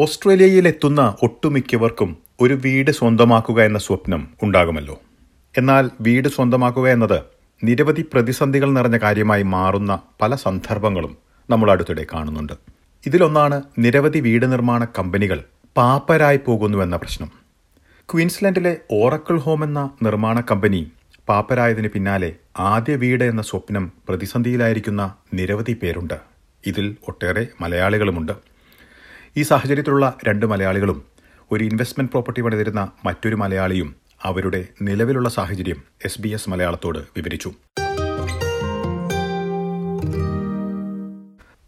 ഓസ്ട്രേലിയയിലെത്തുന്ന ഒട്ടുമിക്കവർക്കും ഒരു വീട് സ്വന്തമാക്കുക എന്ന സ്വപ്നം ഉണ്ടാകുമല്ലോ. എന്നാൽ വീട് സ്വന്തമാക്കുക എന്നത് നിരവധി പ്രതിസന്ധികൾ നിറഞ്ഞ കാര്യമായി മാറുന്ന പല സന്ദർഭങ്ങളും നമ്മൾ അടുത്തിടെ കാണുന്നുണ്ട്. ഇതിലൊന്നാണ് നിരവധി വീട് നിർമ്മാണ കമ്പനികൾ പാപ്പരായി പോകുന്നുവെന്ന പ്രശ്നം. ക്വീൻസ്ലൻഡിലെ ഓറക്കിൾ ഹോം എന്ന നിർമ്മാണ കമ്പനി പാപ്പരായതിന് പിന്നാലെ ആദ്യ വീട് എന്ന സ്വപ്നം പ്രതിസന്ധിയിലായിരിക്കുന്ന നിരവധി പേരുണ്ട്. ഇതിൽ ഒട്ടേറെ മലയാളികളുമുണ്ട്. ഈ സാഹചര്യത്തിലുള്ള രണ്ട് മലയാളികളും ഒരു ഇൻവെസ്റ്റ്മെന്റ് പ്രോപ്പർട്ടി പണിതിരുന്ന മറ്റൊരു മലയാളിയും അവരുടെ നിലവിലുള്ള സാഹചര്യം എസ് ബി എസ് മലയാളത്തോട് വിവരിച്ചു.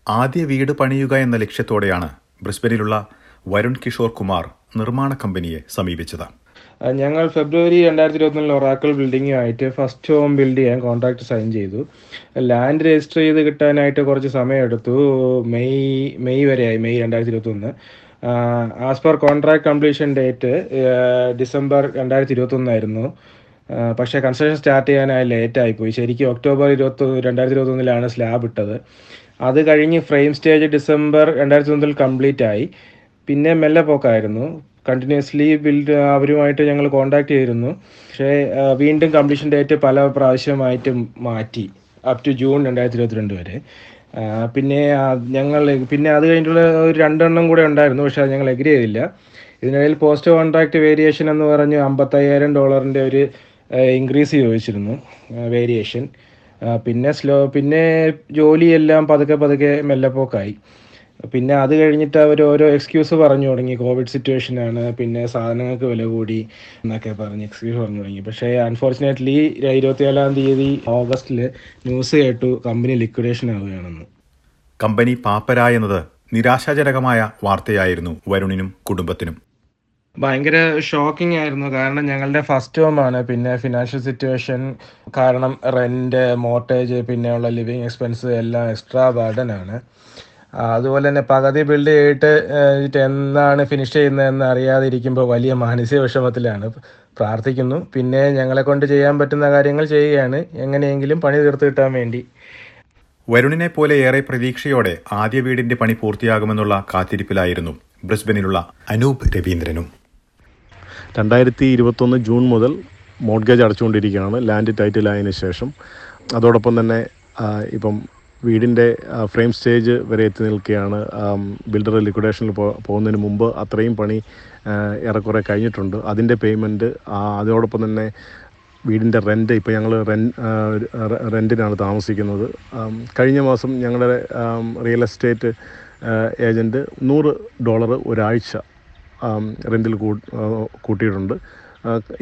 ആദ്യ വീട് പണിയുക എന്ന ലക്ഷ്യത്തോടെയാണ് ബ്രിസ്ബനിലുള്ള വരുൺ കിഷോർ കുമാർ നിർമ്മാണ കമ്പനിയെ സമീപിച്ചത്. ഞങ്ങൾ ഫെബ്രുവരി രണ്ടായിരത്തി ഇരുപത്തൊന്നിൽ ഒറാക്കിൾ ബിൽഡിങ്ങുമായിട്ട് ഫസ്റ്റ് ഹോം ബിൽഡ് ചെയ്യാൻ കോൺട്രാക്ട് സൈൻ ചെയ്തു. ലാൻഡ് രജിസ്റ്റർ ചെയ്ത് കിട്ടാനായിട്ട് കുറച്ച് സമയമെടുത്തു. മെയ് മെയ് വരെയായി മെയ് രണ്ടായിരത്തി ഇരുപത്തി ഒന്ന് as per contract completion date December രണ്ടായിരത്തി ഇരുപത്തി ഒന്നായിരുന്നു പക്ഷേ കൺസ്ട്രക്ഷൻ സ്റ്റാർട്ട് ചെയ്യാനായി ലേറ്റ് പോയി ശരിക്കും ഒക്ടോബർ ഇരുപത്തി രണ്ടായിരത്തി ഇരുപത്തി ഒന്നിലാണ് സ്ലാബ് ഇട്ടത്. അത് കഴിഞ്ഞ് ഫ്രെയിം സ്റ്റേജ് ഡിസംബർ രണ്ടായിരത്തി ഒന്നിൽ കംപ്ലീറ്റ് ആയി. പിന്നെ മെല്ലെ പോക്കായിരുന്നു. കണ്ടിന്യൂസ്ലി ബിൽഡ് അവരുമായിട്ട് ഞങ്ങൾ കോണ്ടാക്ട് ചെയ്തിരുന്നു. പക്ഷേ വീണ്ടും കംപ്ലീഷൻ ഡേറ്റ് പല പ്രാവശ്യമായിട്ട് മാറ്റി. അപ് ടു ജൂൺ രണ്ടായിരത്തി ഇരുപത്തിരണ്ട് വരെ പിന്നെ ഞങ്ങൾ പിന്നെ അത് കഴിഞ്ഞിട്ടുള്ള ഒരു രണ്ടെണ്ണം കൂടെ ഉണ്ടായിരുന്നു പക്ഷേ അത് ഞങ്ങൾ എഗ്രി ചെയ്തില്ല. ഇതിനിടയിൽ പോസ്റ്റ് കോൺട്രാക്ട് വേരിയേഷൻ എന്ന് പറഞ്ഞ് അമ്പത്തയ്യായിരം ഡോളറിന്റെ ഒരു ഇൻക്രീസ് ചോദിച്ചിരുന്നു വേരിയേഷൻ പിന്നെ സ്ലോ പിന്നെ ജോലിയെല്ലാം പതുക്കെ പതുക്കെ മെല്ലെപ്പോക്കായി. പിന്നെ അത് കഴിഞ്ഞിട്ട് അവർ ഓരോ എക്സ്ക്യൂസ് പറഞ്ഞു തുടങ്ങി. കോവിഡ് സിറ്റുവേഷൻ ആണ്. പിന്നെ സാധനങ്ങൾക്ക് വില കൂടി എന്നൊക്കെ പറഞ്ഞ് എക്സ്ക്യൂസ് പറഞ്ഞു തുടങ്ങി. പക്ഷേ അൺഫോർച്ചുനേറ്റ്ലി ഇരുപത്തിയേഴാം തീയതി ഓഗസ്റ്റിൽ ന്യൂസ് കേട്ടു. കമ്പനി ലിക്വിഡേഷൻ ആവുകയാണെന്ന്. കമ്പനി പാപ്പരായെന്നത് നിരാശാജനകമായ വാർത്തയായിരുന്നു വരുണിനും കുടുംബത്തിനും. ഭയങ്കര ഷോക്കിംഗ് ആയിരുന്നു. കാരണം ഞങ്ങളുടെ ഫസ്റ്റ് ഹോം ആണ്. പിന്നെ ഫിനാൻഷ്യൽ സിറ്റുവേഷൻ കാരണം റെന്റ് മോർട്ടേജ് പിന്നെയുള്ള ലിവിങ് എക്സ്പെൻസ് എല്ലാം എക്സ്ട്രാ ബർഡൻ ആണ്. അതുപോലെ തന്നെ പകുതി ബിൽഡ് ചെയ്തിട്ട് എന്നാണ് ഫിനിഷ് ചെയ്യുന്നതെന്ന് അറിയാതിരിക്കുമ്പോൾ വലിയ മാനസിക വിഷമത്തിലാണ്. പ്രാർത്ഥിക്കുന്നു. പിന്നെ ഞങ്ങളെ കൊണ്ട് ചെയ്യാൻ പറ്റുന്ന കാര്യങ്ങൾ ചെയ്യുകയാണ്. എങ്ങനെയെങ്കിലും പണി തീർത്ത് കിട്ടാൻ വേണ്ടി. വരുണിനെ പോലെ ഏറെ പ്രതീക്ഷയോടെ ആദ്യ വീടിന്റെ പണി പൂർത്തിയാകുമെന്നുള്ള കാത്തിരിപ്പിലായിരുന്നു ബ്രിസ്ബനിലുള്ള അനൂപ് രവീന്ദ്രനും. രണ്ടായിരത്തി ഇരുപത്തൊന്ന് ജൂൺ മുതൽ മോഡ്ഗേജ് അടച്ചുകൊണ്ടിരിക്കുകയാണ്. ലാൻഡ് ടൈറ്റിൽ ആയതിനു ശേഷം. അതോടൊപ്പം തന്നെ ഇപ്പം വീടിന്റെ ഫ്രെയിം സ്റ്റേജ് വരെ എത്തി നിൽക്കുകയാണ്. ബിൽഡർ ലിക്വിഡേഷനിൽ പോകുന്നതിന് മുമ്പ് അത്രയും പണി ഏറെക്കുറെ കഴിഞ്ഞിട്ടുണ്ട്. അതിന്റെ പേയ്മെന്റ് അതോടൊപ്പം തന്നെ വീടിന്റെ റെന്റ് ഇപ്പോൾ ഞങ്ങൾ റെൻ റെന്റിനാണ് താമസിക്കുന്നത്. കഴിഞ്ഞ മാസം ഞങ്ങളുടെ റിയൽ എസ്റ്റേറ്റ് ഏജന്റ് നൂറ് ഡോളർ ഒരാഴ്ച റെന്റിൽ കൂട്ടിയിട്ടുണ്ട്.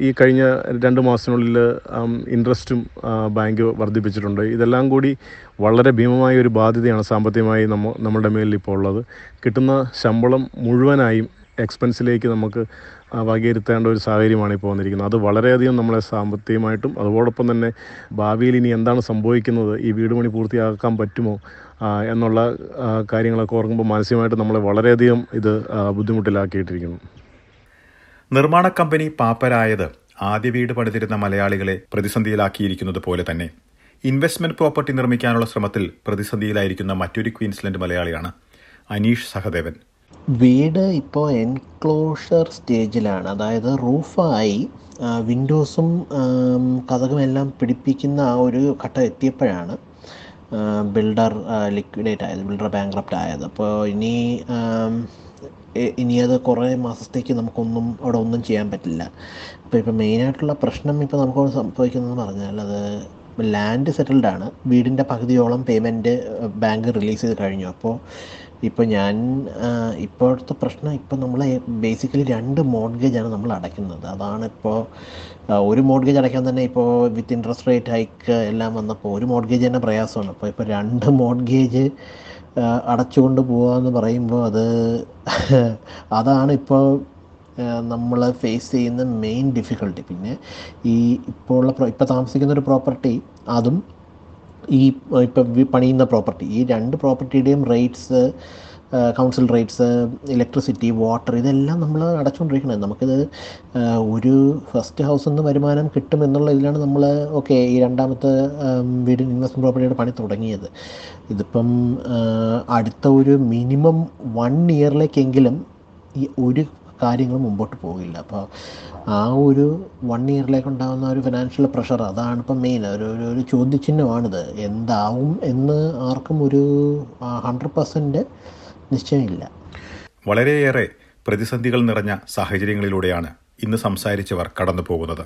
ഈ കഴിഞ്ഞ രണ്ട് മാസത്തിനുള്ളിൽ ഇൻട്രസ്റ്റും ബാങ്ക് വർദ്ധിപ്പിച്ചിട്ടുണ്ട്. ഇതെല്ലാം കൂടി വളരെ ഭീമമായ ഒരു ബാധ്യതയാണ് സാമ്പത്തികമായി നമ്മ നമ്മളുടെ മേലിൽ ഇപ്പോൾ ഉള്ളത്. കിട്ടുന്ന ശമ്പളം മുഴുവനായും എക്സ്പെൻസിലേക്ക് നമുക്ക് വകയിരുത്തേണ്ട ഒരു സാഹചര്യമാണ് ഇപ്പോൾ വന്നിരിക്കുന്നത്. അത് വളരെയധികം നമ്മളെ സാമ്പത്തികമായിട്ടും അതോടൊപ്പം തന്നെ ഭാവിയിൽ ഇനി എന്താണ് സംഭവിക്കുന്നത് ഈ വീട് പണി പൂർത്തിയാക്കാൻ പറ്റുമോ എന്നുള്ള കാര്യങ്ങളൊക്കെ ഓർക്കുമ്പോൾ മാനസികമായിട്ട് നമ്മളെ വളരെയധികം ഇത് ബുദ്ധിമുട്ടിലാക്കിയിട്ടിരിക്കുന്നു. നിർമ്മാണ കമ്പനി പാപ്പരായത് ആദ്യ വീട് പണിതിരുന്ന മലയാളികളെ പ്രതിസന്ധിയിലാക്കിയിരിക്കുന്നത് പോലെ തന്നെ. ഇൻവെസ്റ്റ്മെന്റ് പ്രോപ്പർട്ടി നിർമ്മിക്കാനുള്ള ശ്രമത്തിൽ പ്രതിസന്ധിയിലായിരിക്കുന്ന മറ്റൊരു ക്വീൻസ്ലൻഡ് മലയാളിയാണ് അനീഷ് സഹദേവൻ. വീട് ഇപ്പോൾ എൻക്ലോഷർ സ്റ്റേജിലാണ്. അതായത് റൂഫായി വിൻഡോസും കഥകും എല്ലാം പിടിപ്പിക്കുന്ന ആ ഒരു ഘട്ടം എത്തിയപ്പോഴാണ് ബിൽഡർ ലിക്വിഡേറ്റ് ആയത് ബിൽഡർ ബാങ്ക്രപ്റ്റ് ആയത്. അപ്പോൾ ഇനി ഇനി അത് കുറേ മാസത്തേക്ക് നമുക്കൊന്നും അവിടെ ഒന്നും ചെയ്യാൻ പറ്റില്ല. അപ്പോൾ ഇപ്പോൾ മെയിനായിട്ടുള്ള പ്രശ്നം ഇപ്പോൾ നമുക്ക് സംഭവിക്കുന്നതെന്ന് പറഞ്ഞാൽ അത് ലാൻഡ് സെറ്റിൽഡ് ആണ്. വീടിന്റെ പകുതിയോളം പേയ്മെന്റ് ബാങ്ക് റിലീസ് ചെയ്ത് കഴിഞ്ഞു. അപ്പോൾ ഇപ്പോൾ ഞാൻ ഇപ്പോഴത്തെ പ്രശ്നം ഇപ്പോൾ നമ്മൾ ബേസിക്കലി രണ്ട് മോഡ്ഗേജാണ് നമ്മൾ അടയ്ക്കുന്നത്. അതാണ് ഇപ്പോൾ ഒരു മോഡ്ഗേജ് അടയ്ക്കാൻ തന്നെ ഇപ്പോൾ വിത്ത് ഇൻട്രസ്റ്റ് റേറ്റ് ഹൈക്ക് എല്ലാം വന്നപ്പോൾ ഒരു മോഡ്ഗേജ് തന്നെ പ്രയാസമാണ്. അപ്പോൾ ഇപ്പോൾ രണ്ട് മോഡ്ഗേജ് അടച്ചുകൊണ്ട് പോകാമെന്ന് പറയുമ്പോൾ അത് അതാണ് ഇപ്പോൾ നമ്മൾ ഫേസ് ചെയ്യുന്ന മെയിൻ ഡിഫിക്കൽട്ടി പിന്നെ ഈ ഇപ്പോൾ ഉള്ള ഇപ്പോൾ താമസിക്കുന്ന ഒരു പ്രോപ്പർട്ടി അതും ഈ ഇപ്പം പണിയുന്ന പ്രോപ്പർട്ടി ഈ രണ്ട് പ്രോപ്പർട്ടിയുടെയും rates council rates electricity water ഇതെല്ലാം നമ്മൾ അടച്ചുകൊണ്ടിരിക്കുന്നത്. നമുക്കിത് ഒരു ഫസ്റ്റ് ഹൗസിൽ നിന്ന് വരുമാനം കിട്ടും എന്നുള്ള ഇതിലാണ് നമ്മൾ ഓക്കെ ഈ രണ്ടാമത്തെ വീട് ഇൻവെസ്റ്റ്മെന്റ് പ്രോപ്പർട്ടിയുടെ പണി തുടങ്ങിയത്. ഇതിപ്പം അടുത്ത ഒരു മിനിമം വൺ ഇയറിലേക്കെങ്കിലും ഈ ഒരു കാര്യങ്ങൾ മുമ്പോട്ട് പോകില്ല. അപ്പോൾ ആ ഒരു വൺ ഇയറിലേക്ക് ഉണ്ടാകുന്ന ഒരു ഫിനാൻഷ്യൽ പ്രഷർ അതാണ് ഇപ്പം മെയിൻ ഒരു ഒരു ഒരു ചോദ്യചിഹ്നമാണിത്. എന്താവും എന്ന് ആർക്കും ഒരു ഹൺഡ്രഡ് പെർസെന്റ് നിശ്ചയമില്ല. വളരെയേറെ പ്രതിസന്ധികൾ നിറഞ്ഞ സാഹചര്യങ്ങളിലൂടെയാണ് ഇന്ന് സംസാരിച്ചവർ കടന്നു പോകുന്നത്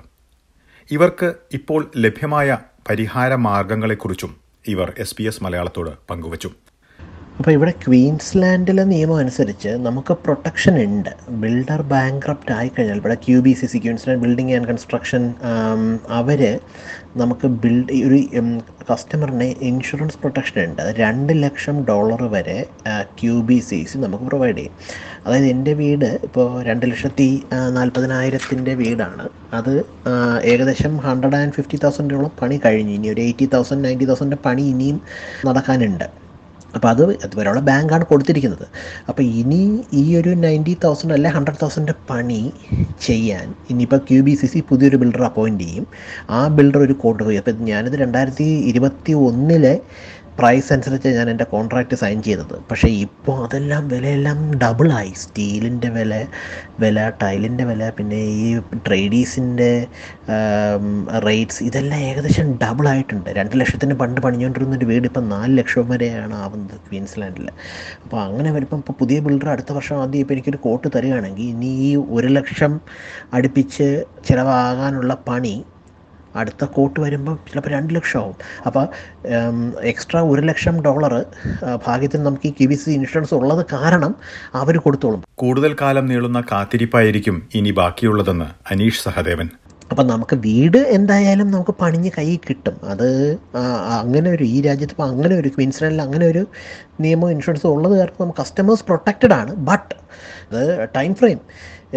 ഇവർക്ക് ഇപ്പോൾ ലഭ്യമായ പരിഹാര മാർഗങ്ങളെക്കുറിച്ചും ഇവർ എസ് പി എസ് മലയാളത്തോട് പങ്കുവച്ചു. അപ്പോൾ ഇവിടെ ക്വീൻസ്ലാൻഡിലെ നിയമം അനുസരിച്ച് നമുക്ക് പ്രൊട്ടക്ഷൻ ഉണ്ട്. ബിൽഡർ ബാങ്ക്രപ്റ്റ് ആയിക്കഴിഞ്ഞാൽ ഇവിടെ Q B C C Queensland building and construction അവർ നമുക്ക് ബിൽഡ് ഒരു കസ്റ്റമറിന് ഇൻഷുറൻസ് പ്രൊട്ടക്ഷൻ ഉണ്ട്. രണ്ട് ലക്ഷം ഡോളർ വരെ ക്യു ബി സി സി നമുക്ക് പ്രൊവൈഡ് ചെയ്യും. അതായത് എന്റെ വീട് ഇപ്പോൾ രണ്ട് ലക്ഷത്തി നാൽപ്പതിനായിരത്തിന്റെ വീടാണ്. അത് ഏകദേശം ഹൺഡ്രഡ് ആൻഡ് ഫിഫ്റ്റി തൗസൻഡോളം പണി കഴിഞ്ഞു ഇനി ഒരു എയ്റ്റി തൗസൻഡ് നയന്റി പണി ഇനിയും നടക്കാനുണ്ട്. അപ്പോൾ അത് അതുവരെയുള്ള ബാങ്കാണ് കൊടുത്തിരിക്കുന്നത്. അപ്പോൾ ഇനി ഈ ഒരു നയന്റി തൗസൻഡ് അല്ലെ ഹൺഡ്രഡ് തൗസൻഡ് പണി ചെയ്യാൻ ഇനിയിപ്പോൾ ക്യു ബി സി സി പുതിയൊരു ബിൽഡർ അപ്പോയിന്റ് ചെയ്യും. ആ ബിൽഡർ ഒരു കോട്ട് പോയി അപ്പോൾ ഞാനിത് രണ്ടായിരത്തി ഇരുപത്തി ഒന്നിലെ പ്രൈസ് അനുസരിച്ച് ഞാൻ എന്റെ കോൺട്രാക്റ്റ് സൈൻ ചെയ്തത് പക്ഷേ ഇപ്പോൾ അതെല്ലാം വിലയെല്ലാം ഡബിളായി സ്റ്റീലിന്റെ വില വില ടൈലിന്റെ വില പിന്നെ ഈ ട്രേഡീസിന്റെ റേറ്റ്സ് ഇതെല്ലാം ഏകദേശം ഡബിളായിട്ടുണ്ട് രണ്ട് ലക്ഷത്തിന് പണ്ട് പണിഞ്ഞുകൊണ്ടിരുന്ന ഒരു വീട് ഇപ്പം നാല് ലക്ഷം വരെയാണ് ആവുന്നത് ക്വീൻസ്ലാൻഡിൽ. അപ്പോൾ അങ്ങനെ വരുമ്പം ഇപ്പോൾ പുതിയ ബിൽഡർ അടുത്ത വർഷം ആദ്യം ഇപ്പോൾ എനിക്കൊരു കോട്ട് തരികയാണെങ്കിൽ ഇനി ഈ ഒരു ലക്ഷം അടുപ്പിച്ച് ചിലവാകാനുള്ള പണി അടുത്ത കോട്ട് വരുമ്പോൾ ചിലപ്പോൾ രണ്ട് ലക്ഷം ആവും അപ്പോൾ എക്സ്ട്രാ ഒരു ലക്ഷം ഡോളർ ഭാഗ്യത്തിന് നമുക്ക് ഈ കെ ബി സി ഇൻഷുറൻസ് ഉള്ളത് കാരണം അവർ കൊടുത്തോളും. കൂടുതൽ കാലം നീളുന്ന കാത്തിരിപ്പായിരിക്കും ഇനി ബാക്കിയുള്ളതെന്ന് അനീഷ് സഹദേവൻ. അപ്പം നമുക്ക് വീട് എന്തായാലും നമുക്ക് പണിഞ്ഞ് കൈ കിട്ടും. അത് അങ്ങനെ ഒരു ഈ രാജ്യത്ത് ഇപ്പോൾ അങ്ങനെ ഒരു ക്വീൻസ്ലാൻഡിൽ അങ്ങനെ ഒരു നിയമം ഇൻഷുറൻസ് ഉള്ളത് കാരണം നമുക്ക് കസ്റ്റമേഴ്സ് പ്രൊട്ടക്റ്റഡ് ആണ്. ബട്ട് അത് ടൈം ഫ്രെയിം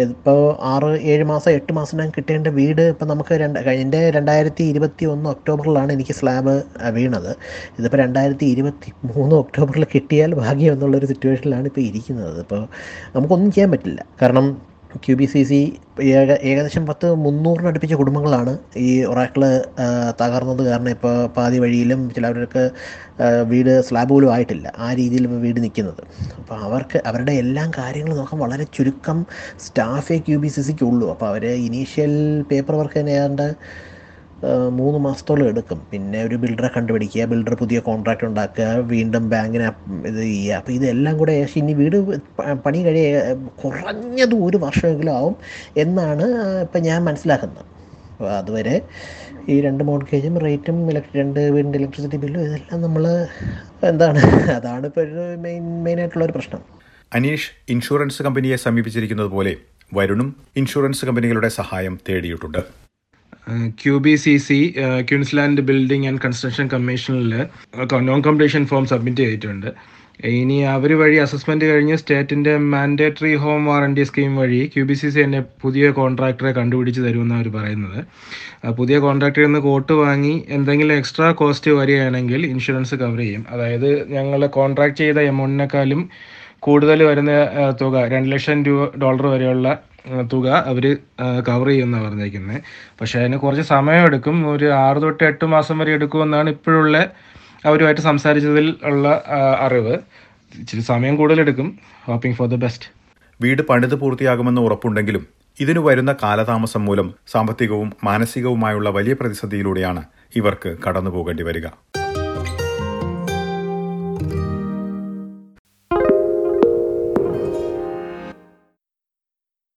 ഇപ്പോൾ ആറ് ഏഴ് മാസം എട്ട് മാസം കിട്ടേണ്ട വീട് ഇപ്പം നമുക്ക് രണ്ട് എന്റെ രണ്ടായിരത്തി ഇരുപത്തി ഒന്ന് ഒക്ടോബറിലാണ് എനിക്ക് സ്ലാബ് വീണത്. ഇതിപ്പോൾ രണ്ടായിരത്തി ഇരുപത്തി മൂന്ന് ഒക്ടോബറിൽ കിട്ടിയാൽ ഭാഗ്യം എന്നുള്ളൊരു സിറ്റുവേഷനിലാണ് ഇപ്പോൾ ഇരിക്കുന്നത്. ഇപ്പോൾ നമുക്കൊന്നും ചെയ്യാൻ പറ്റില്ല. കാരണം ക്യു ബി സി സി ഏക ഏകദേശം പത്ത് മുന്നൂറിനടുപ്പിച്ച കുടുംബങ്ങളാണ് ഈ ഒറാക്കിൾ തകർന്നത്. കാരണം ഇപ്പോൾ പാതി വഴിയിലും ചിലവർക്ക് വീട് സ്ലാബ് പോലും ആയിട്ടില്ല. ആ രീതിയിൽ വീട് നിൽക്കുന്നത് അപ്പോൾ അവർക്ക് അവരുടെ എല്ലാം കാര്യങ്ങളും നോക്കാൻ വളരെ ചുരുക്കം സ്റ്റാഫേ ക്യു ബി സി സിക്ക് ഉള്ളൂ. അപ്പോൾ അവർ ഇനീഷ്യൽ പേപ്പർ വർക്ക് തന്നെ മൂന്ന് മാസത്തോളം എടുക്കും. പിന്നെ ഒരു ബിൽഡറെ കണ്ടുപിടിക്കുക ബിൽഡർ പുതിയ കോൺട്രാക്റ്റ് ഉണ്ടാക്കുക വീണ്ടും ബാങ്കിന് ഇത് ചെയ്യുക. അപ്പോൾ ഇതെല്ലാം കൂടെ ഏകദേശം ഇനി വീട് പണി കഴിയ കുറഞ്ഞത് ഒരു വർഷമെങ്കിലും ആവും എന്നാണ് ഇപ്പം ഞാൻ മനസ്സിലാക്കുന്നത്. അപ്പോൾ അതുവരെ ഈ രണ്ട് മോഡ്ഗേജും റേറ്റും ഇലക്ട്രി രണ്ട് വീടിന്റെ ഇലക്ട്രിസിറ്റി ബില്ലും ഇതെല്ലാം നമ്മൾ എന്താണ് അതാണ് ഇപ്പോൾ ഒരു മെയിൻ മെയിനായിട്ടുള്ള ഒരു പ്രശ്നം. അനീഷ് ഇൻഷുറൻസ് കമ്പനിയെ സമീപിച്ചിരിക്കുന്നത് പോലെ വരുണും ഇൻഷുറൻസ് കമ്പനികളുടെ സഹായം തേടിയിട്ടുണ്ട്. Q B C C Queensland building and construction കമ്മീഷനിൽ നോൺ കംപ്ലീഷൻ ഫോം സബ്മിറ്റ് ചെയ്തിട്ടുണ്ട്. ഇനി അവർ വഴി അസസ്മെന്റ് കഴിഞ്ഞ് സ്റ്റേറ്റിന്റെ മാൻഡേറ്ററി ഹോം വാറണ്ടി സ്കീം വഴി ക്യു ബി സി സി എന്നെ പുതിയ കോൺട്രാക്ടറെ കണ്ടുപിടിച്ച് തരുമെന്നാണ് അവർ പറയുന്നത്. പുതിയ കോൺട്രാക്ടറിൽ നിന്ന് കോട്ട് വാങ്ങി എന്തെങ്കിലും എക്സ്ട്രാ കോസ്റ്റ് വരികയാണെങ്കിൽ ഇൻഷുറൻസ് കവർ ചെയ്യും. അതായത് ഞങ്ങൾ കോൺട്രാക്ട് ചെയ്ത എമൗണ്ടിനേക്കാളും കൂടുതൽ വരുന്ന തുക രണ്ട് ലക്ഷം രൂപ ഡോളർ വരെയുള്ള തുക അവർ കവർ ചെയ്യുമെന്നാണ് പറഞ്ഞേക്കുന്നത് പക്ഷേ അതിന് കുറച്ച് സമയമെടുക്കും. ഒരു ആറ് തൊട്ട് എട്ട് മാസം വരെ എടുക്കുമെന്നാണ് ഇപ്പോഴുള്ള അവരുമായിട്ട് സംസാരിച്ചതിൽ ഉള്ള അറിവ്. ഇച്ചിരി സമയം കൂടുതലെടുക്കും. ഹോപ്പിംഗ് ഫോർ ദ ബെസ്റ്റ് വീട് പണിത് പൂർത്തിയാകുമെന്ന് ഉറപ്പുണ്ടെങ്കിലും ഇതിനു വരുന്ന കാലതാമസം മൂലം സാമ്പത്തികവും മാനസികവുമായുള്ള വലിയ പ്രതിസന്ധിയിലൂടെയാണ് ഇവർക്ക് കടന്നു പോകേണ്ടി വരിക.